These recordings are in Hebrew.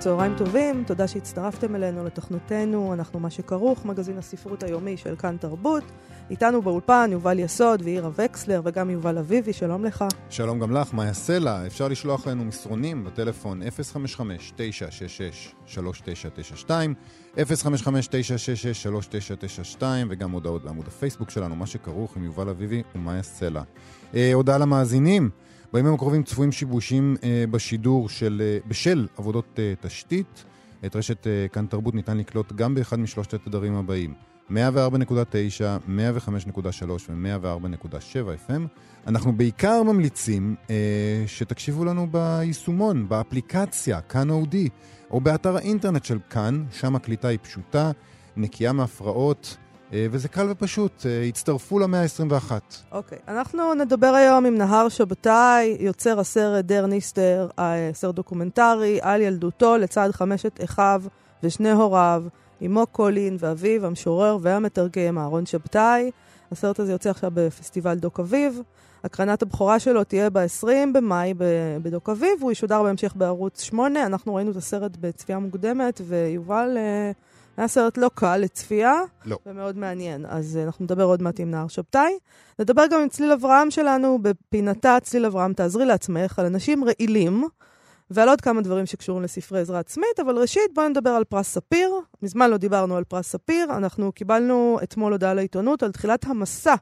צהריים טובים, תודה שהצטרפתם אלינו לתוכניתנו, אנחנו מה שכרוך, מגזין הספרות היומי של כאן תרבות. איתנו באולפן יובל יסוד ואירה וקסלר וגם יובל אביבי, שלום לך. שלום גם לך, מאיה סלע. אפשר לשלוח לנו מסרונים בטלפון 055-966-3992, 055-966-3992, וגם הודעות בעמוד הפייסבוק שלנו, מה שכרוך עם יובל אביבי ומאיה סלע. אה, הודעה למאזינים. בימים הקרובים צפויים שיבושים אה, בשידור של, אה, בשל עבודות אה, תשתית. את רשת כאן תרבות ניתן לקלוט גם באחד משלושת התדרים הבאים. 104.9, 105.3 ו-104.7 FM. אנחנו בעיקר ממליצים אה, שתקשיבו לנו ביישומון, באפליקציה, כאן אודי, או באתר האינטרנט של כאן, שם הקליטה היא פשוטה, נקייה מהפרעות. אה, וזה קל ופשוט, אה, הצטרפו למאה ה-21. אוקיי, okay. אנחנו נדבר היום עם נהר שבתאי, יוצר הסרט דר ניסטר, סרט דוקומנטרי על ילדותו לצד חמשת אחיו ושני הוריו, אמו קולין ואביו, המשורר והמתרגם אהרון שבתאי. הסרט הזה יוצא עכשיו בפסטיבל דוק אביב. הקרנת הבכורה שלו תהיה ב-20 במאי בדוק אביב, והוא ישודר בהמשך בערוץ 8. אנחנו ראינו את הסרט בצפייה מוקדמת, ויובל... היה סרט לא קל לצפייה, לא. ומאוד מעניין. אז uh, אנחנו נדבר עוד מעט עם נהר שבתאי. נדבר גם עם צליל אברהם שלנו בפינתה צליל אברהם, תעזרי לעצמך, על אנשים רעילים, ועל עוד כמה דברים שקשורים לספרי עזרה עצמית, אבל ראשית בואו נדבר על פרס ספיר. מזמן לא דיברנו על פרס ספיר, אנחנו קיבלנו אתמול הודעה לעיתונות על תחילת המסע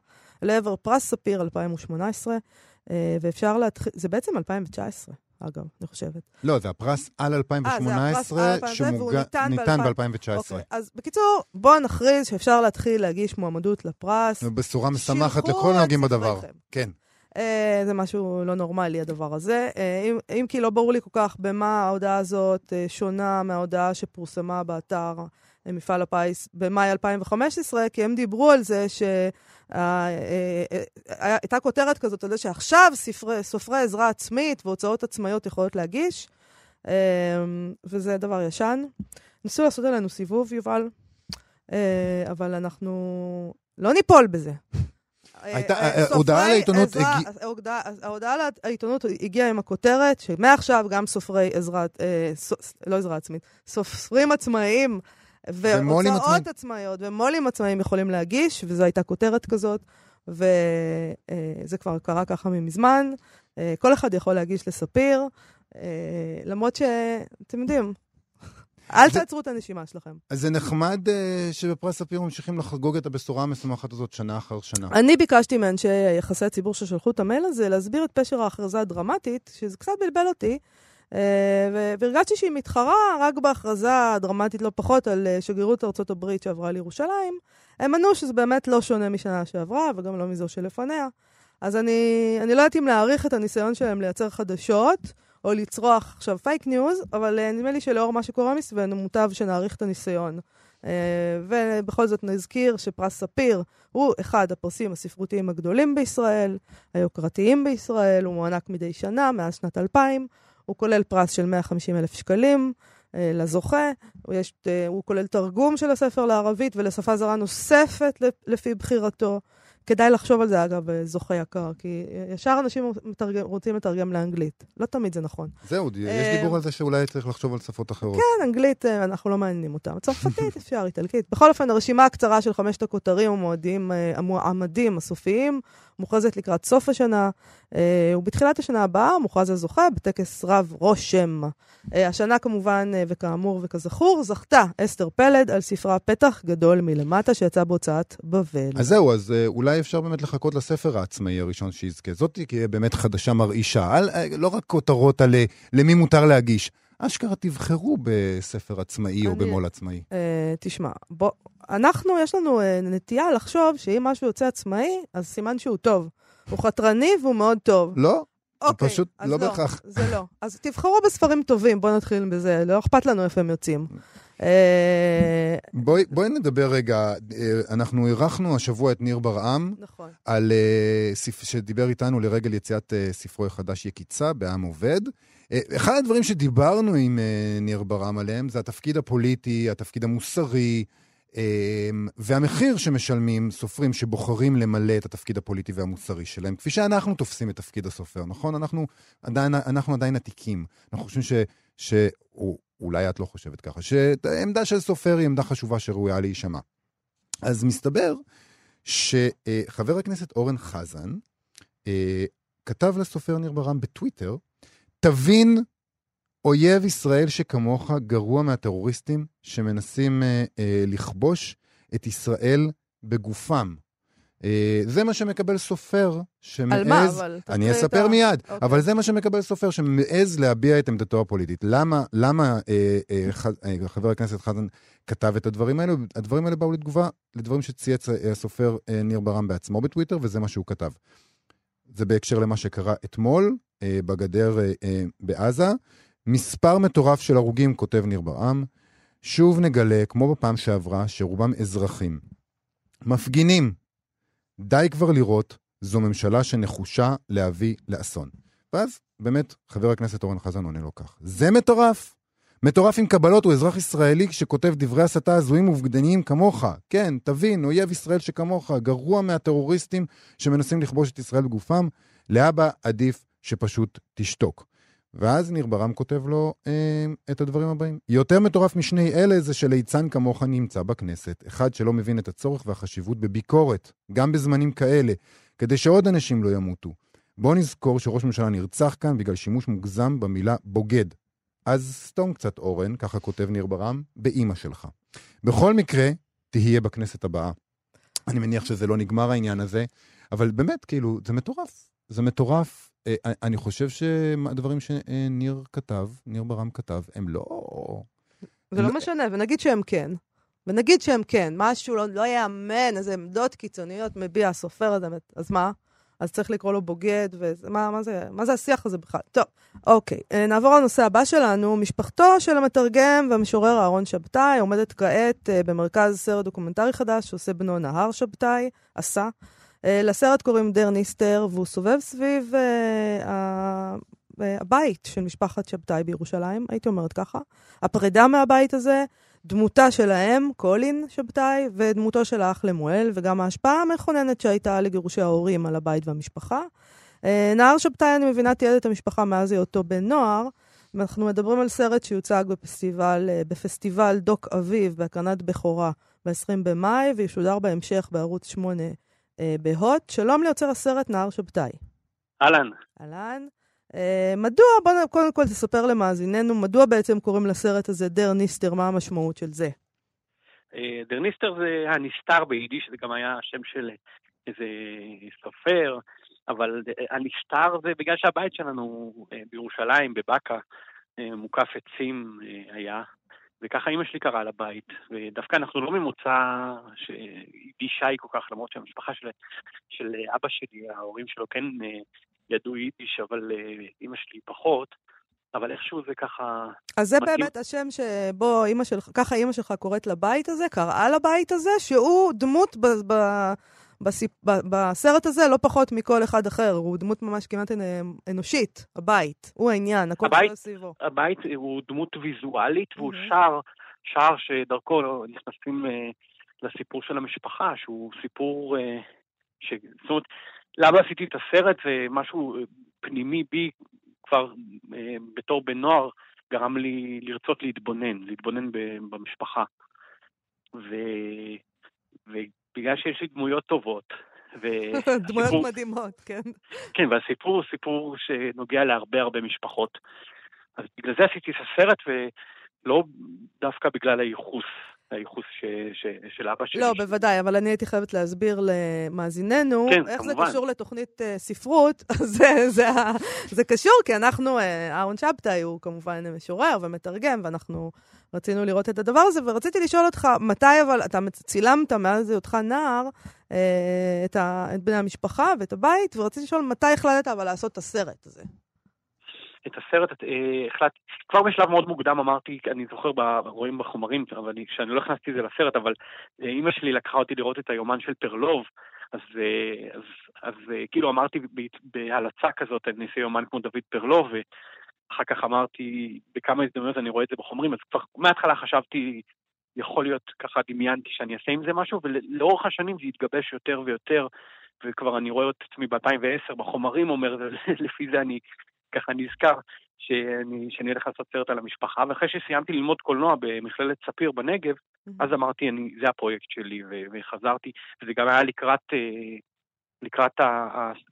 לעבר פרס ספיר 2018, uh, ואפשר להתחיל, זה בעצם 2019. אגב, אני חושבת. לא, זה הפרס על 2018, שניתן ב-2019. אוקיי, אז בקיצור, בואו נכריז שאפשר להתחיל להגיש מועמדות לפרס. בשורה משמחת לכל הנוגעים בדבר. כן. Uh, זה משהו לא נורמלי, הדבר הזה. Uh, אם, אם כי לא ברור לי כל כך במה ההודעה הזאת uh, שונה מההודעה שפורסמה באתר מפעל הפיס במאי 2015, כי הם דיברו על זה ש... הייתה כותרת כזאת על זה שעכשיו ספרי, סופרי עזרה עצמית והוצאות עצמאיות יכולות להגיש, וזה דבר ישן. ניסו לעשות עלינו סיבוב, יובל, אבל אנחנו לא ניפול בזה. הודעה לעיתונות... ההודעה לעיתונות הגיעה עם הכותרת שמעכשיו גם סופרי עזרה, לא עזרה עצמית, סופרים עצמאיים והוצאות עצמאיות ומו"לים עצמאיים יכולים להגיש, וזו הייתה כותרת כזאת, וזה כבר קרה ככה ממזמן. כל אחד יכול להגיש לספיר, למרות שאתם יודעים, אל תעצרו את הנשימה שלכם. אז זה נחמד שבפרס ספיר ממשיכים לחגוג את הבשורה המשמחת הזאת שנה אחר שנה. אני ביקשתי מאנשי יחסי הציבור ששלחו את המייל הזה להסביר את פשר ההכרזה הדרמטית, שזה קצת בלבל אותי. והרגשתי שהיא מתחרה רק בהכרזה הדרמטית לא פחות על שגרירות ארצות הברית שעברה לירושלים. הם ענו שזה באמת לא שונה משנה שעברה, וגם לא מזו שלפניה. אז אני, אני לא יודעת אם להעריך את הניסיון שלהם לייצר חדשות, או לצרוח עכשיו fake news, אבל נדמה לי שלאור מה שקורה מסביבנו, מוטב שנעריך את הניסיון. ובכל זאת נזכיר שפרס ספיר הוא אחד הפרסים הספרותיים הגדולים בישראל, היוקרתיים בישראל, הוא מוענק מדי שנה, מאז שנת 2000. הוא כולל פרס של 150 אלף שקלים אה, לזוכה, הוא, יש, אה, הוא כולל תרגום של הספר לערבית ולשפה זרה נוספת לפי בחירתו. כדאי לחשוב על זה, אגב, זוכה יקר, כי ישר אנשים מתרגם, רוצים לתרגם לאנגלית. לא תמיד זה נכון. זהו, יש דיבור על זה שאולי צריך לחשוב על שפות אחרות. כן, אנגלית, אנחנו לא מעניינים אותם. צרפתית אפשר, איטלקית. בכל אופן, הרשימה הקצרה של חמשת הכותרים המועדים, המועמדים הסופיים, מוכרזת לקראת סוף השנה, ובתחילת השנה הבאה מוכרז הזוכה בטקס רב רושם. השנה כמובן, וכאמור וכזכור, זכתה אסתר פלד על ספרה פתח גדול מלמטה, שיצא בהוצאת בבל. אז זהו, אז אולי אפשר באמת לחכות לספר העצמאי הראשון שיזכה. זאת תהיה באמת חדשה מרעישה. על, לא רק כותרות על למי מותר להגיש. אשכרה תבחרו בספר עצמאי אני, או במו"ל עצמאי. אה, תשמע, בוא, אנחנו, יש לנו אה, נטייה לחשוב שאם משהו יוצא עצמאי, אז סימן שהוא טוב. הוא חתרני והוא מאוד טוב. לא, אוקיי, זה פשוט לא, לא בהכרח. זה לא. אז תבחרו בספרים טובים, בואו נתחיל בזה, לא אכפת לנו איפה הם יוצאים. אה, בואי, בואי נדבר רגע, אה, אנחנו אירחנו השבוע את ניר ברעם, נכון. על, שדיבר איתנו לרגל יציאת ספרו החדש יקיצה בעם עובד. אחד הדברים שדיברנו עם ניר ברעם עליהם זה התפקיד הפוליטי, התפקיד המוסרי, והמחיר שמשלמים סופרים שבוחרים למלא את התפקיד הפוליטי והמוסרי שלהם, כפי שאנחנו תופסים את תפקיד הסופר, נכון? אנחנו עדיין, אנחנו עדיין עתיקים. אנחנו חושבים ש... ש... אולי את לא חושבת ככה, שעמדה של סופר היא עמדה חשובה שראויה להישמע. אז מסתבר שחבר הכנסת אורן חזן אה, כתב לסופר ניר ברם בטוויטר, תבין, אויב ישראל שכמוך גרוע מהטרוריסטים שמנסים אה, אה, לכבוש את ישראל בגופם. אה, זה מה שמקבל סופר שמעז... על מה, אבל? אני אספר ה- מיד, אוקיי. אבל זה מה שמקבל סופר שמעז להביע את עמדתו הפוליטית. למה, למה אה, אה, ח, אה, חבר הכנסת חזן כתב את הדברים האלו? הדברים האלה באו לתגובה לדברים שצייץ אה, הסופר אה, ניר ברם בעצמו בטוויטר, וזה מה שהוא כתב. זה בהקשר למה שקרה אתמול אה, בגדר אה, אה, בעזה. מספר מטורף של הרוגים, כותב ניר ברעם. שוב נגלה, כמו בפעם שעברה, שרובם אזרחים. מפגינים. די כבר לראות, זו ממשלה שנחושה להביא לאסון. ואז באמת חבר הכנסת אורן חזן עונה לו כך. זה מטורף. מטורף עם קבלות הוא אזרח ישראלי שכותב דברי הסתה הזויים ובגדניים כמוך. כן, תבין, אויב ישראל שכמוך, גרוע מהטרוריסטים שמנסים לכבוש את ישראל בגופם. לאבא עדיף שפשוט תשתוק. ואז ניר ברם כותב לו אה, את הדברים הבאים. יותר מטורף משני אלה זה שליצן כמוך נמצא בכנסת. אחד שלא מבין את הצורך והחשיבות בביקורת, גם בזמנים כאלה, כדי שעוד אנשים לא ימותו. בוא נזכור שראש ממשלה נרצח כאן בגלל שימוש מוגזם במילה בוגד. אז סתום קצת אורן, ככה כותב ניר ברם, באימא שלך. בכל מקרה, תהיה בכנסת הבאה. אני מניח שזה לא נגמר העניין הזה, אבל באמת, כאילו, זה מטורף. זה מטורף. אה, אני חושב שהדברים שניר כתב, ניר ברם כתב, הם לא... זה לא משנה, ונגיד שהם כן. ונגיד שהם כן, משהו לא, לא יאמן, איזה עמדות קיצוניות מביע הסופר הזה, אז מה? אז צריך לקרוא לו בוגד, ומה מה זה, מה זה השיח הזה בכלל? טוב, אוקיי, אה, נעבור לנושא הבא שלנו. משפחתו של המתרגם והמשורר אהרון שבתאי עומדת כעת אה, במרכז סרט דוקומנטרי חדש שעושה בנו נהר שבתאי, עשה. אה, לסרט קוראים דער נסתר, והוא סובב סביב אה, הבית של משפחת שבתאי בירושלים, הייתי אומרת ככה. הפרידה מהבית הזה, דמותה של האם, קולין שבתאי, ודמותו של האח למואל, וגם ההשפעה המכוננת שהייתה לגירושי ההורים על הבית והמשפחה. נהר שבתאי, אני מבינה, תיעד את המשפחה מאז היותו בן נוער. ואנחנו מדברים על סרט שיוצג בפסטיבל, בפסטיבל דוק אביב, בהקרנת בכורה, ב-20 במאי, וישודר בהמשך בערוץ 8 בהוט. שלום ליוצר הסרט נהר שבתאי. אהלן. אהלן. Uh, מדוע, בוא קודם כל תספר למאזיננו, מדוע בעצם קוראים לסרט הזה דער נסתר, מה המשמעות של זה? Uh, דער נסתר זה הנסתר ביידיש, זה גם היה השם של איזה סופר, אבל הנסתר זה בגלל שהבית שלנו בירושלים, בבאקה, מוקף עצים היה, וככה אימא שלי קראה לבית, ודווקא אנחנו לא ממוצא יידישאי כל כך, למרות שהמשפחה של, של אבא שלי, ההורים שלו כן... Uh, ידעו יידיש, אבל אימא שלי פחות, אבל איכשהו זה ככה... אז זה מתאים. באמת השם שבו אימא שלך, ככה אימא שלך קוראת לבית הזה, קראה לבית הזה, שהוא דמות ב, ב, בסיפ, בסרט הזה לא פחות מכל אחד אחר, הוא דמות ממש כמעט אנושית, הבית, הוא העניין, הכל קורה סביבו. הבית הוא דמות ויזואלית, והוא mm-hmm. שער, שער שדרכו נכנסים לסיפור של המשפחה, שהוא סיפור ש... זאת אומרת, למה עשיתי את הסרט? זה משהו פנימי בי, כבר אה, בתור בן נוער, גרם לי לרצות להתבונן, להתבונן במשפחה. ו... ובגלל שיש לי דמויות טובות, דמויות סיפור... מדהימות, כן. כן, והסיפור הוא סיפור שנוגע להרבה הרבה משפחות. אז בגלל זה עשיתי את הסרט, ולא דווקא בגלל הייחוס. הייחוס ש, ש, של אבא שלי. לא, בוודאי, אבל אני הייתי חייבת להסביר למאזיננו, כן, איך כמובן. זה קשור לתוכנית uh, ספרות. זה, זה, זה קשור, כי אנחנו, אהרון uh, שבתאי הוא כמובן משורר ומתרגם, ואנחנו רצינו לראות את הדבר הזה, ורציתי לשאול אותך, מתי אבל, אתה צילמת מאז היותך נער, uh, את, ה, את בני המשפחה ואת הבית, ורציתי לשאול מתי החלטת אבל לעשות את הסרט הזה. את הסרט, אה, החלטתי, כבר בשלב מאוד מוקדם אמרתי, אני זוכר, רואים בחומרים, אבל אני, שאני לא הכנסתי את זה לסרט, אבל אה, אימא שלי לקחה אותי לראות את היומן של פרלוב, אז, אה, אז, אז כאילו אמרתי בהלצה כזאת, אני אעשה יומן כמו דוד פרלוב, ואחר כך אמרתי, בכמה הזדמנויות אני רואה את זה בחומרים, אז כבר מההתחלה חשבתי, יכול להיות, ככה דמיינתי שאני אעשה עם זה משהו, ולאורך השנים זה התגבש יותר ויותר, וכבר אני רואה את עצמי ב-2010 בחומרים אומר, לפי זה אני ככה נזכר שאני, שאני אלך לעשות סרט על המשפחה, ואחרי שסיימתי ללמוד קולנוע במכללת ספיר בנגב, mm-hmm. אז אמרתי, אני, זה הפרויקט שלי, ו, וחזרתי, וזה גם היה לקראת, אה, לקראת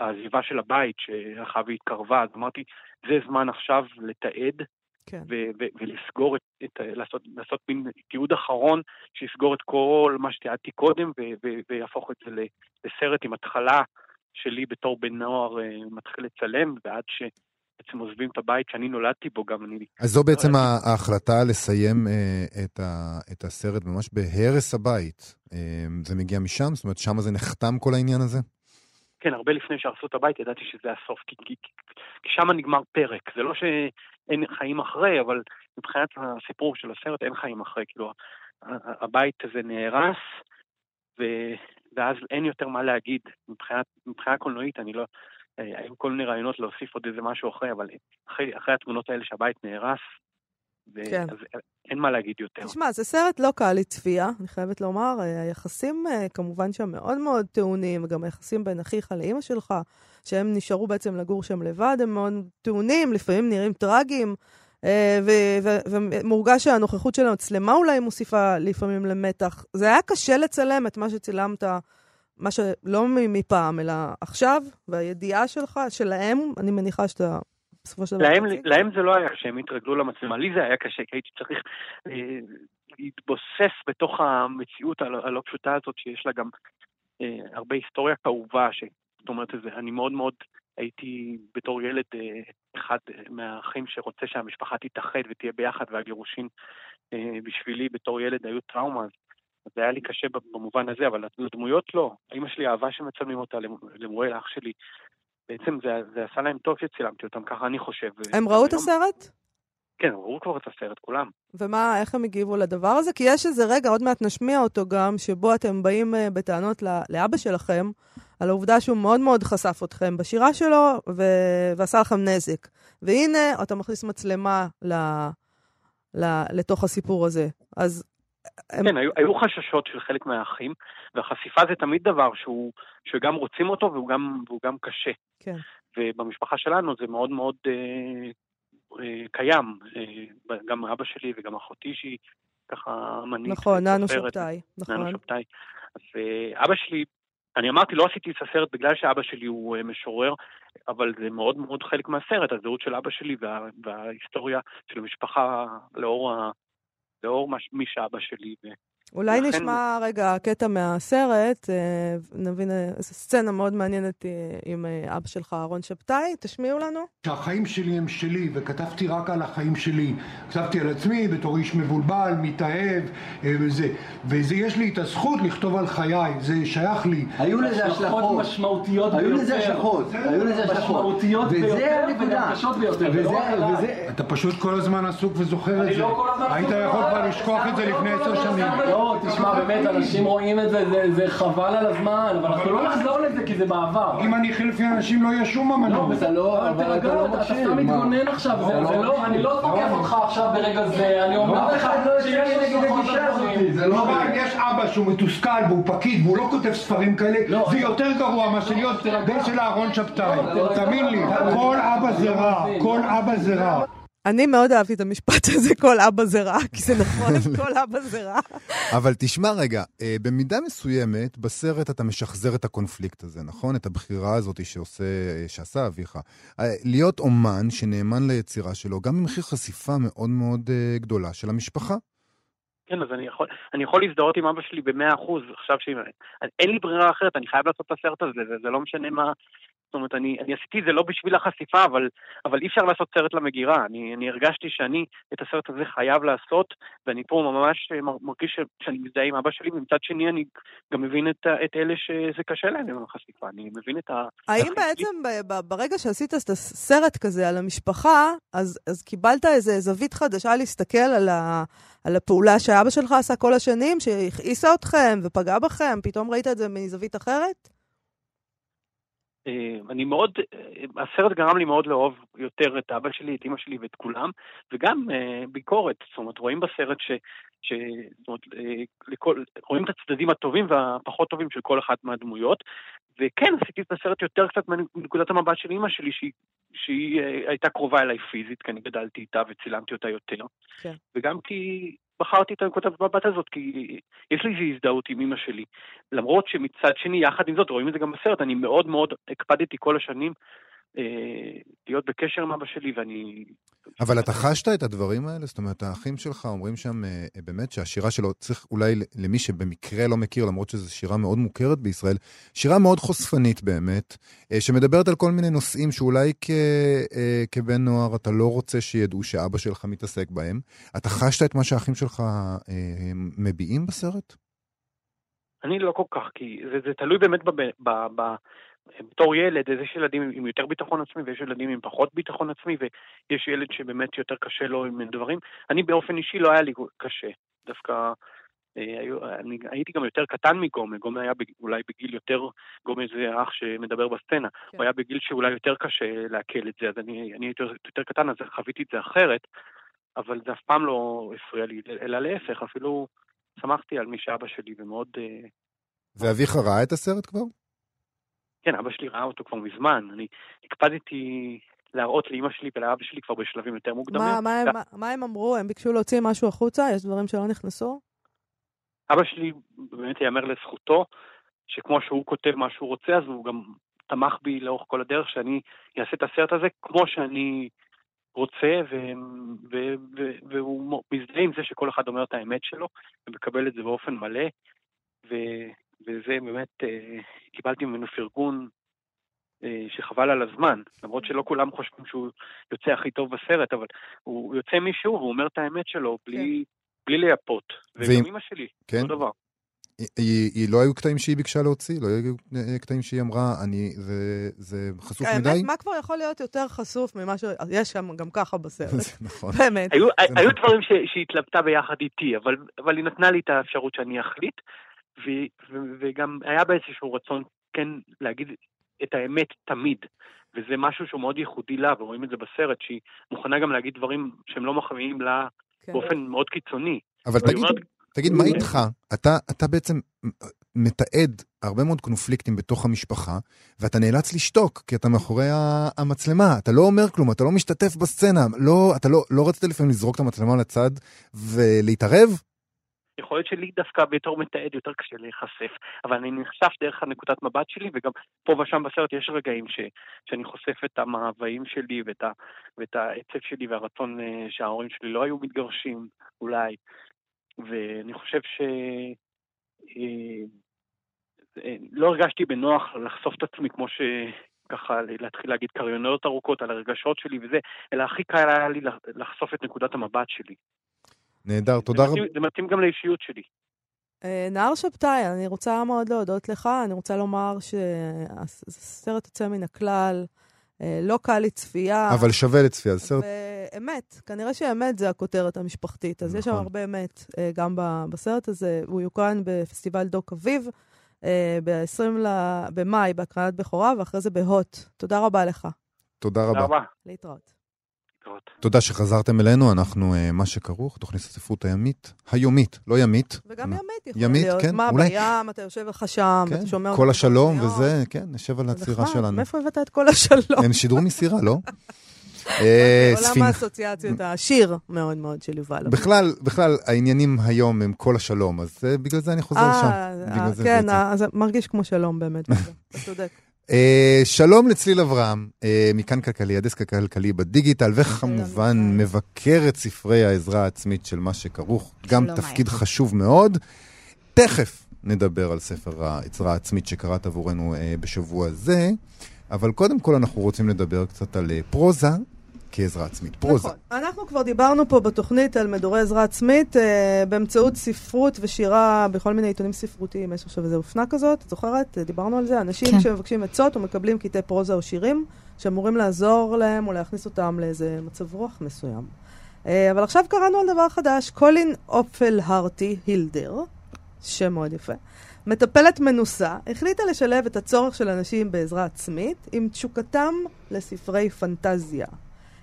העזיבה של הבית, שהלכה והתקרבה, אז אמרתי, זה זמן עכשיו לתעד, כן. ו- ו- ולסגור את, את לעשות, לעשות מין תיעוד אחרון שיסגור את כל מה שתיעדתי קודם ו- ו- ויהפוך את זה לסרט עם התחלה שלי בתור בן נוער אה, מתחיל לצלם ועד ש... בעצם עוזבים את הבית שאני נולדתי בו, גם אני... אז זו בעצם ההחלטה לסיים אה, את, ה, את הסרט ממש בהרס הבית. אה, זה מגיע משם? זאת אומרת, שם זה נחתם כל העניין הזה? כן, הרבה לפני שהרסו את הבית ידעתי שזה הסוף, כי, כי, כי, שם נגמר פרק. זה לא שאין חיים אחרי, אבל מבחינת הסיפור של הסרט אין חיים אחרי. כאילו, הבית הזה נהרס, ו, ואז אין יותר מה להגיד. מבחינת, מבחינה קולנועית, אני לא... היו כל מיני רעיונות להוסיף עוד איזה משהו אחרי, אבל אחרי, אחרי התמונות האלה שהבית נהרס, כן. אז אין מה להגיד יותר. תשמע, זה סרט לא קל לצפייה, אני חייבת לומר. היחסים כמובן שם מאוד מאוד טעונים, וגם היחסים בין אחיך לאימא שלך, שהם נשארו בעצם לגור שם לבד, הם מאוד טעונים, לפעמים נראים טרגיים, ומורגש שהנוכחות של המצלמה אולי מוסיפה לפעמים למתח. זה היה קשה לצלם את מה שצילמת מה שלא מפעם, אלא עכשיו, והידיעה שלך, שלהם, אני מניחה שאתה בסופו של דבר... להם, להם זה לא היה קשה, הם התרגלו למצלמה. לי זה היה קשה, כי הייתי צריך אה, להתבוסס בתוך המציאות הלא, הלא פשוטה הזאת, שיש לה גם אה, הרבה היסטוריה כאובה, ש... זאת אומרת, אני מאוד מאוד הייתי בתור ילד אה, אחד מהאחים שרוצה שהמשפחה תתאחד ותהיה ביחד, והגירושין אה, בשבילי בתור ילד היו טראומה, אז זה היה לי קשה במובן הזה, אבל לדמויות לא. אמא שלי אהבה שמצלמים אותה, למואל, אח שלי. בעצם זה, זה עשה להם טוב שצילמתי אותם, ככה אני חושב. הם ראו את הסרט? כן, הם ראו כבר את הסרט, כולם. ומה, איך הם הגיבו לדבר הזה? כי יש איזה רגע, עוד מעט נשמיע אותו גם, שבו אתם באים אה, בטענות לאבא שלכם, על העובדה שהוא מאוד מאוד חשף אתכם בשירה שלו, ו- ועשה לכם נזק. והנה, אתה מכניס מצלמה ל- ל- לתוך הסיפור הזה. אז כן, היו, היו חששות של חלק מהאחים, והחשיפה זה תמיד דבר שהוא, שגם רוצים אותו והוא גם, והוא גם קשה. כן. ובמשפחה שלנו זה מאוד מאוד אה, אה, קיים. אה, גם אבא שלי וגם אחותי שהיא ככה מנהיגה. נכון, ננו שבתאי. נכון. ננו שבתאי. אז אה, אבא שלי, אני אמרתי, לא עשיתי את הסרט בגלל שאבא שלי הוא אה, משורר, אבל זה מאוד מאוד חלק מהסרט, הזהות של אבא שלי וה, וההיסטוריה של המשפחה לאור לאור מי שאבא שלי. אולי ולכן... נשמע רגע קטע מהסרט, אה, נבין אה, איזו סצנה מאוד מעניינת אה, עם אבא שלך, אהרון שבתאי, תשמיעו לנו. שהחיים שלי הם שלי, וכתבתי רק על החיים שלי. כתבתי על עצמי בתור איש מבולבל, מתאהב, וזה. ויש לי את הזכות לכתוב על חיי, זה שייך לי. היו לזה השלכות משמעותיות ביותר. היו לזה השלכות, היו לזה השלכות. משמעותיות ביותר וגם קשות ביותר. אתה פשוט כל הזמן עסוק וזוכר את זה. לא היית יכול כבר לשכוח את זה לפני עשר שנים. לא, תשמע, באמת, אנשים רואים את זה, זה חבל על הזמן, אבל אנחנו לא נחזור לזה כי זה בעבר. אם אני חלפי אנשים לא יהיה שום אמנות. לא, אתה לא, אבל אתה לא מקשיב. אתה סתם מתגונן עכשיו, זה לא, לא, אני לא תוקף אותך עכשיו ברגע זה, אני אומר לך שיש נגד הגישה הזאת. זה לא יש אבא שהוא מתוסכל והוא פקיד והוא לא כותב ספרים כאלה, זה יותר גרוע מאשר להיות בן של אהרון שבתאי. תאמין לי, כל אבא זה רע, כל אבא זה רע. אני מאוד אהבתי את המשפט הזה, כל אבא זה רע, כי זה נכון, כל אבא זה רע. אבל תשמע רגע, אה, במידה מסוימת, בסרט אתה משחזר את הקונפליקט הזה, נכון? את הבחירה הזאת שעושה, שעשה אביך. אה, להיות אומן שנאמן ליצירה שלו, גם במחיר חשיפה מאוד מאוד אה, גדולה של המשפחה. כן, אז אני יכול, אני יכול להזדהות עם אבא שלי במאה אחוז, עכשיו שאין לי ברירה אחרת, אני חייב לעשות את הסרט הזה, זה, זה לא משנה מה, זאת אומרת, אני, אני עשיתי את זה לא בשביל החשיפה, אבל, אבל אי אפשר לעשות סרט למגירה. אני, אני הרגשתי שאני את הסרט הזה חייב לעשות, ואני פה ממש מרגיש שאני מזדהה עם אבא שלי, ומצד שני אני גם מבין את, את אלה שזה קשה להם עם החשיפה. אני מבין את ה... האם בעצם ברגע שעשית את הסרט כזה על המשפחה, אז, אז קיבלת איזה זווית חדשה להסתכל על, ה, על הפעולה שאבא שלך עשה כל השנים, שהכעיסה אתכם ופגעה בכם? פתאום ראית את זה מזווית אחרת? אה, אני מאוד, אה, הסרט גרם לי מאוד לאהוב יותר את אבא שלי, את אמא שלי ואת כולם, וגם אה, ביקורת, זאת אומרת, רואים בסרט ש... ש זאת אומרת, לכל, רואים את הצדדים הטובים והפחות טובים של כל אחת מהדמויות, וכן, עשיתי את הסרט יותר קצת מנקודת המבט של אימא שלי, שהיא, שהיא הייתה קרובה אליי פיזית, כי אני גדלתי איתה וצילמתי אותה יותר, כן. וגם כי בחרתי את הנקודת המבט הזאת, כי יש לי איזו הזדהות עם אמא שלי. למרות שמצד שני, יחד עם זאת, רואים את זה גם בסרט, אני מאוד מאוד הקפדתי כל השנים להיות בקשר עם אבא שלי, ואני... אבל אתה חשת את הדברים האלה? זאת אומרת, האחים שלך אומרים שם אה, באמת שהשירה שלו, צריך אולי למי שבמקרה לא מכיר, למרות שזו שירה מאוד מוכרת בישראל, שירה מאוד חושפנית באמת, אה, שמדברת על כל מיני נושאים שאולי כ, כבן נוער אתה לא רוצה שידעו שאבא שלך מתעסק בהם. אתה חשת את מה שהאחים שלך מביעים בסרט? אני לא כל כך, כי זה, זה תלוי באמת ב, ב, ב, בתור ילד, אז יש ילדים עם יותר ביטחון עצמי ויש ילדים עם פחות ביטחון עצמי ויש ילד שבאמת יותר קשה לו עם דברים. אני באופן אישי לא היה לי קשה, דווקא אה, אני הייתי גם יותר קטן מגומה, גומה היה אולי בגיל יותר, גומה זה אח שמדבר בסצנה, כן. הוא היה בגיל שאולי יותר קשה לעכל את זה, אז אני, אני יותר, יותר קטן, אז חוויתי את זה אחרת, אבל זה אף פעם לא הפריע לי, אלא להפך, אפילו שמחתי על מי שאבא שלי ומאוד... אה, ואביך ראה את הסרט כבר? כן, אבא שלי ראה אותו כבר מזמן. אני הקפדתי להראות לאימא שלי ולאבא שלי כבר בשלבים יותר מוקדמים. מה, מה, מה, מה הם אמרו? הם ביקשו להוציא משהו החוצה? יש דברים שלא נכנסו? אבא שלי, באמת ייאמר לזכותו, שכמו שהוא כותב מה שהוא רוצה, אז הוא גם תמך בי לאורך כל הדרך שאני אעשה את הסרט הזה כמו שאני רוצה, ו- ו- ו- והוא מזדהה עם זה שכל אחד אומר את האמת שלו, ומקבל את זה באופן מלא, ו- וזה באמת, אה, קיבלתי ממנו פרגון אה, שחבל על הזמן, למרות שלא כולם חושבים שהוא יוצא הכי טוב בסרט, אבל הוא יוצא מישהו והוא אומר את האמת שלו בלי, כן. בלי לייפות. וגם אמא שלי, כן? אותו דבר. היא, היא לא היו קטעים שהיא ביקשה להוציא? לא היו אה, קטעים שהיא אמרה, אני, זה, זה חשוף האמת, מדי? האמת, מה כבר יכול להיות יותר חשוף ממה שיש שם גם ככה בסרט? זה נכון. באמת. היו, היו נכון. דברים שהיא התלבטה ביחד איתי, אבל, אבל היא נתנה לי את האפשרות שאני אחליט, וגם היה בה איזשהו רצון כן להגיד את האמת תמיד. וזה משהו שהוא מאוד ייחודי לה, ורואים את זה בסרט, שהיא מוכנה גם להגיד דברים שהם לא מחמיאים לה כן. באופן מאוד קיצוני. אבל תגיד, אומרת, תגיד, מה איתך? אתה, אתה בעצם מתעד הרבה מאוד קונפליקטים בתוך המשפחה, ואתה נאלץ לשתוק, כי אתה מאחורי המצלמה, אתה לא אומר כלום, אתה לא משתתף בסצנה, לא, אתה לא, לא רצית לפעמים לזרוק את המצלמה לצד ולהתערב? יכול להיות שלי דווקא בתור מתעד יותר קשה להיחשף, אבל אני נחשף דרך הנקודת מבט שלי, וגם פה ושם בסרט יש רגעים ש, שאני חושף את המאוויים שלי ואת, ה, ואת העצב שלי והרצון uh, שההורים שלי לא היו מתגרשים, אולי. ואני חושב ש... Uh, לא הרגשתי בנוח לחשוף את עצמי כמו ש... ככה להתחיל להגיד קריוניות ארוכות על הרגשות שלי וזה, אלא הכי קל היה לי לחשוף את נקודת המבט שלי. נהדר, תודה רבה. זה מתאים גם לאישיות שלי. אה, נהר שבתאי, אני רוצה מאוד להודות לך. אני רוצה לומר שהסרט יוצא מן הכלל, אה, לא קל לצפייה. אבל שווה לצפייה, זה סרט... אמת, כנראה שאמת זה הכותרת המשפחתית. אז נכון. יש שם נכון. הרבה אמת אה, גם בסרט הזה. הוא יוקרן בפסטיבל דוק אביב, ב-20 במאי, בהקרנת בכורה, ואחרי זה בהוט. תודה רבה לך. תודה רבה. תודה רבה. להתראות. להתראות. תודה שחזרתם אלינו, אנחנו uh, מה שכרוך, תוכנית הספרות הימית, היומית, לא ימית. וגם ימית יכול ימית, להיות. כן, מה, אולי... בים, אתה יושב לך שם, כן, אתה שומע... כל השלום וזה, כן, נשב על הצירה שלנו. מאיפה הבאת את כל השלום? הם שידרו מסירה, לא? אה, עולם האסוציאציות העשיר מאוד מאוד של יובל. בכלל, בכלל, העניינים היום הם כל השלום, אז אה, בגלל זה אני חוזר שם. כן, זה מרגיש כמו שלום באמת, אתה צודק. Uh, שלום לצליל אברהם, uh, מכאן כלכלי, הדסק הכלכלי בדיגיטל, וכמובן מבקרת ספרי העזרה העצמית של מה שכרוך, גם תפקיד היה. חשוב מאוד. תכף נדבר על ספר העזרה העצמית שקראת עבורנו uh, בשבוע זה. אבל קודם כל אנחנו רוצים לדבר קצת על פרוזה כעזרה עצמית. פרוזה. נכון. אנחנו כבר דיברנו פה בתוכנית על מדורי עזרה עצמית אה, באמצעות ספרות ושירה בכל מיני עיתונים ספרותיים. יש עכשיו איזו אופנה כזאת, את זוכרת? דיברנו על זה. אנשים כן. שמבקשים עצות ומקבלים קטעי פרוזה או שירים, שאמורים לעזור להם או להכניס אותם לאיזה מצב רוח מסוים. אה, אבל עכשיו קראנו על דבר חדש, קולין אופל הרטי הילדר, שם מאוד יפה. מטפלת מנוסה, החליטה לשלב את הצורך של אנשים בעזרה עצמית עם תשוקתם לספרי פנטזיה.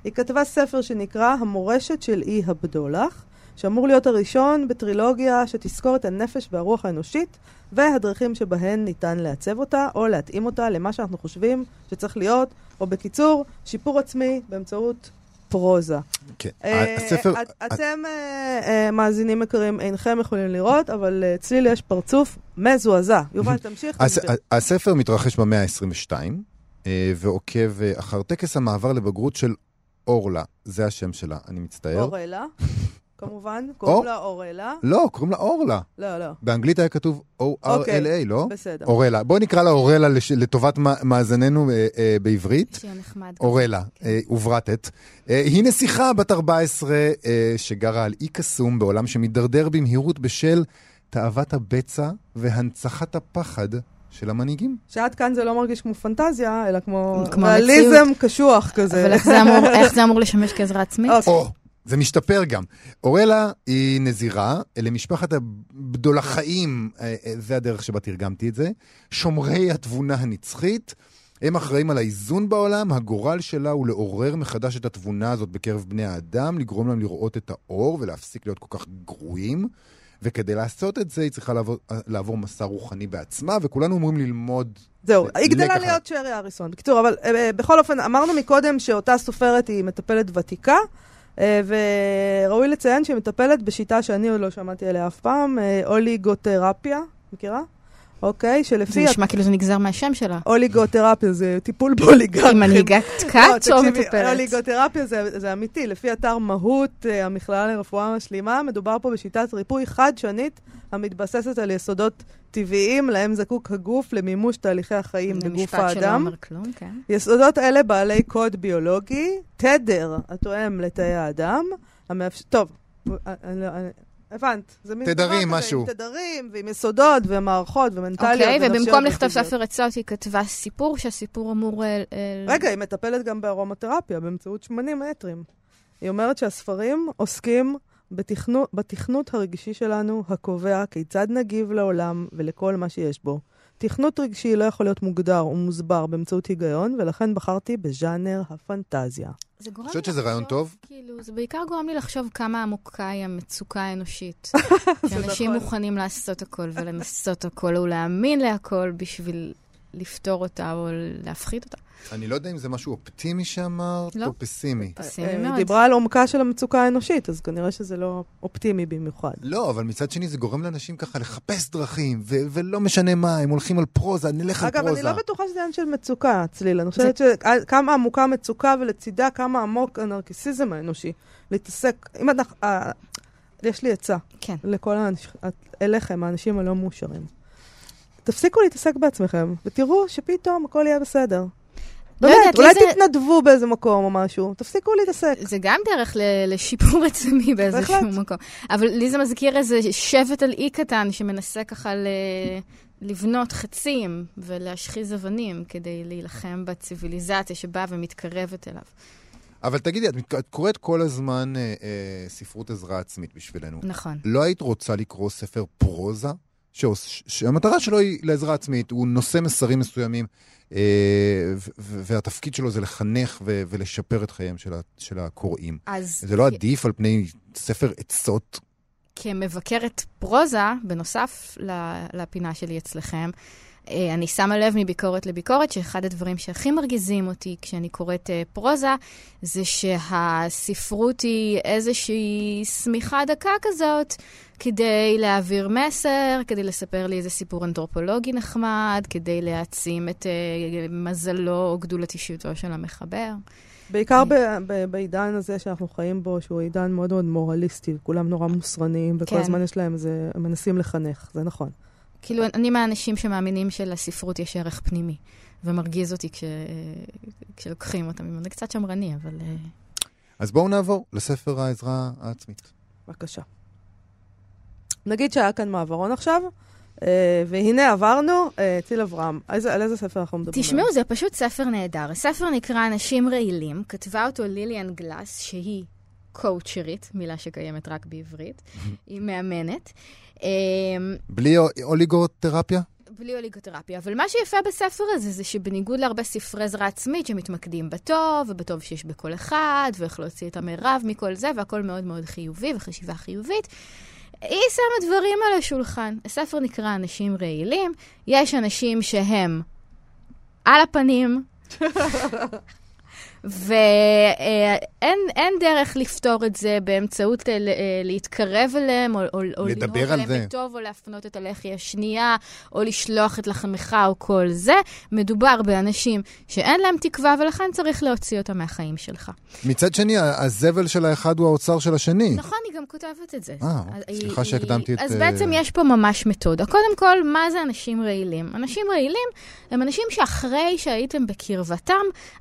היא כתבה ספר שנקרא המורשת של אי הבדולח, שאמור להיות הראשון בטרילוגיה שתזכור את הנפש והרוח האנושית והדרכים שבהן ניתן לעצב אותה או להתאים אותה למה שאנחנו חושבים שצריך להיות, או בקיצור, שיפור עצמי באמצעות פרוזה. כן. אה, הספר... את- אתם, אה, אה, מאזינים יקרים, אינכם יכולים לראות, אבל צליל יש פרצוף מזועזע. יובל, תמשיך. הספר מתרחש במאה ה-22, אה, ועוקב אחר טקס המעבר לבגרות של אורלה. זה השם שלה, אני מצטער. אורלה, כמובן, קוראים לה אורלה. לא, קוראים לה אורלה. לא, לא, באנגלית היה כתוב O-R-L-A, לא? בסדר. אורלה. בואי נקרא לה אורלה לש- לטובת מא- מאזנינו אה, אה, בעברית. שיר נחמד. אורלה, כן. אה, וברטת. אה, היא נסיכה בת 14 אה, שגרה על אי קסום בעולם שמידרדר במהירות בשל תאוות הבצע והנצחת הפחד של המנהיגים. שעד כאן זה לא מרגיש כמו פנטזיה, אלא כמו כמו ריאליזם קשוח כזה. אבל איך זה אמור- איך זה אמור לשמש כעזרה עצמית? אוקיי. או, זה משתפר גם. אורלה היא נזירה למשפחת הבדולחאים, אה, אה, זה הדרך שבה תרגמתי את זה, שומרי התבונה הנצחית. הם אחראים על האיזון בעולם, הגורל שלה הוא לעורר מחדש את התבונה הזאת בקרב בני האדם, לגרום להם לראות את האור ולהפסיק להיות כל כך גרועים. וכדי לעשות את זה, היא צריכה לעבור, לעבור מסע רוחני בעצמה, וכולנו אמורים ללמוד זהו, היא גדלה. להיות שרי אריסון. בקיצור, אבל אה, אה, בכל אופן, אמרנו מקודם שאותה סופרת היא מטפלת ותיקה, אה, וראוי לציין שהיא מטפלת בשיטה שאני עוד לא שמעתי עליה אף פעם, אוליגותרפיה, מכירה? אוקיי, זה שלפי... נשמע כאילו זה נגזר מהשם שלה. אוליגותרפיה זה טיפול באוליגרכים. היא מנהיגת לא, כת או מטפלת? אוליגותרפיה זה, זה אמיתי, לפי אתר מהות, אה, המכללה לרפואה משלימה, מדובר פה בשיטת ריפוי חד-שנית המתבססת על יסודות טבעיים להם זקוק הגוף למימוש תהליכי החיים זה בגוף משפט שלא האדם. אומר כלום, כן. יסודות אלה בעלי קוד ביולוגי, תדר התואם לתאי האדם, המאפשר... טוב, אני, לא- אני, הבנת. זה מין תדרים, משהו. עם תדרים, ועם יסודות, ומערכות, ומנטליות. אוקיי, ובמקום לכתוב. ספר עצות, היא כתבה סיפור, שהסיפור אמור... אה, אה, רגע, היא מטפלת גם בארומותרפיה באמצעות שמנים מטרים. היא אומרת שהספרים עוסקים בתכנות, בתכנות הרגשי שלנו, הקובע כיצד נגיב לעולם ולכל מה שיש בו. תכנות רגשי לא יכול להיות מוגדר ומוסבר באמצעות היגיון, ולכן בחרתי בז'אנר הפנטזיה. זה גורם חושבת לי שזה רעיון טוב? כאילו, זה בעיקר גורם לי לחשוב כמה עמוקה היא המצוקה האנושית. שאנשים נכון. מוכנים לעשות הכל ולנסות הכל, או להאמין להכל בשביל לפתור אותה או להפחית אותה. אני לא יודע אם זה משהו אופטימי שאמרת, לא. או פסימי. פסימי אה, מאוד. היא דיברה על עומקה של המצוקה האנושית, אז כנראה שזה לא אופטימי במיוחד. לא, אבל מצד שני זה גורם לאנשים ככה לחפש דרכים, ו- ולא משנה מה, הם הולכים על פרוזה, נלך על אגב, פרוזה. אני לא בטוחה שזה עניין של מצוקה, צליל. אני חושבת שכמה עמוקה המצוקה ולצידה כמה עמוק הנרקיסיזם האנושי. להתעסק, אם אנחנו... אה, יש לי עצה כן. לכל האנשים, אליכם, האנשים הלא מאושרים. תפסיקו להתעסק בעצמכם, ותראו שפתאום הכל יהיה בסדר. לא באמת, אולי זה- תתנדבו באיזה מקום או משהו, תפסיקו להתעסק. זה גם דרך ל- לשיפור עצמי באיזשהו בהחלט. מקום. אבל לי זה מזכיר איזה שבט על אי קטן שמנסה ככה ל... לבנות חצים ולהשחיז אבנים כדי להילחם בציוויליזציה שבאה ומתקרבת אליו. אבל תגידי, את, את קוראת כל הזמן אה, אה, ספרות עזרה עצמית בשבילנו. נכון. לא היית רוצה לקרוא ספר פרוזה? שעוש, שהמטרה שלו היא לעזרה עצמית, הוא נושא מסרים מסוימים, אה, והתפקיד שלו זה לחנך ו- ולשפר את חייהם של, ה- של הקוראים. אז זה לא עדיף על פני ספר עצות? כמבקרת פרוזה, בנוסף לפינה שלי אצלכם, אני שמה לב מביקורת לביקורת שאחד הדברים שהכי מרגיזים אותי כשאני קוראת אה, פרוזה, זה שהספרות היא איזושהי שמיכה דקה כזאת כדי להעביר מסר, כדי לספר לי איזה סיפור אנתרופולוגי נחמד, כדי להעצים את אה, מזלו או גדולת אישיותו של המחבר. בעיקר בעידן הזה שאנחנו חיים בו, שהוא עידן מאוד מאוד מורליסטי, וכולם נורא מוסרניים, וכל כן. הזמן יש להם איזה, הם מנסים לחנך, זה נכון. כאילו, אני מהאנשים שמאמינים שלספרות יש ערך פנימי. ומרגיז אותי כש, כשלוקחים אותם ממנו. זה קצת שמרני, אבל... אה, אז בואו נעבור לספר העזרה העצמית. בבקשה. נגיד שהיה כאן מעברון עכשיו, אה, והנה עברנו, אה, ציל אברהם. על איזה ספר אנחנו מדברים? תשמעו, זה פשוט ספר נהדר. הספר נקרא אנשים רעילים, כתבה אותו ליליאן גלאס, שהיא קואוצ'רית, מילה שקיימת רק בעברית, היא מאמנת. אמ, בלי אוליגותרפיה? בלי אוליגותרפיה. אבל מה שיפה בספר הזה זה שבניגוד להרבה ספרי עזרה עצמית שמתמקדים בטוב, ובטוב שיש בכל אחד, ואיך להוציא את המרב מכל זה, והכל מאוד מאוד חיובי וחשיבה חיובית, היא שמה דברים על השולחן. הספר נקרא אנשים רעילים. יש אנשים שהם על הפנים, ואין דרך לפתור את זה באמצעות אה, אה, להתקרב אליהם, או, או, או לנהוג עליהם בטוב, או להפנות את הלחי השנייה, או לשלוח את לחמך, או כל זה. מדובר באנשים שאין להם תקווה, ולכן צריך להוציא אותם מהחיים שלך. מצד שני, הזבל של האחד הוא האוצר של השני. נכון, היא גם כותבת את זה. אה, סליחה שהקדמתי את... אז בעצם יש פה ממש מתודה. קודם כל, מה זה אנשים רעילים? אנשים רעילים הם אנשים שאחרי שהייתם בקרבתם,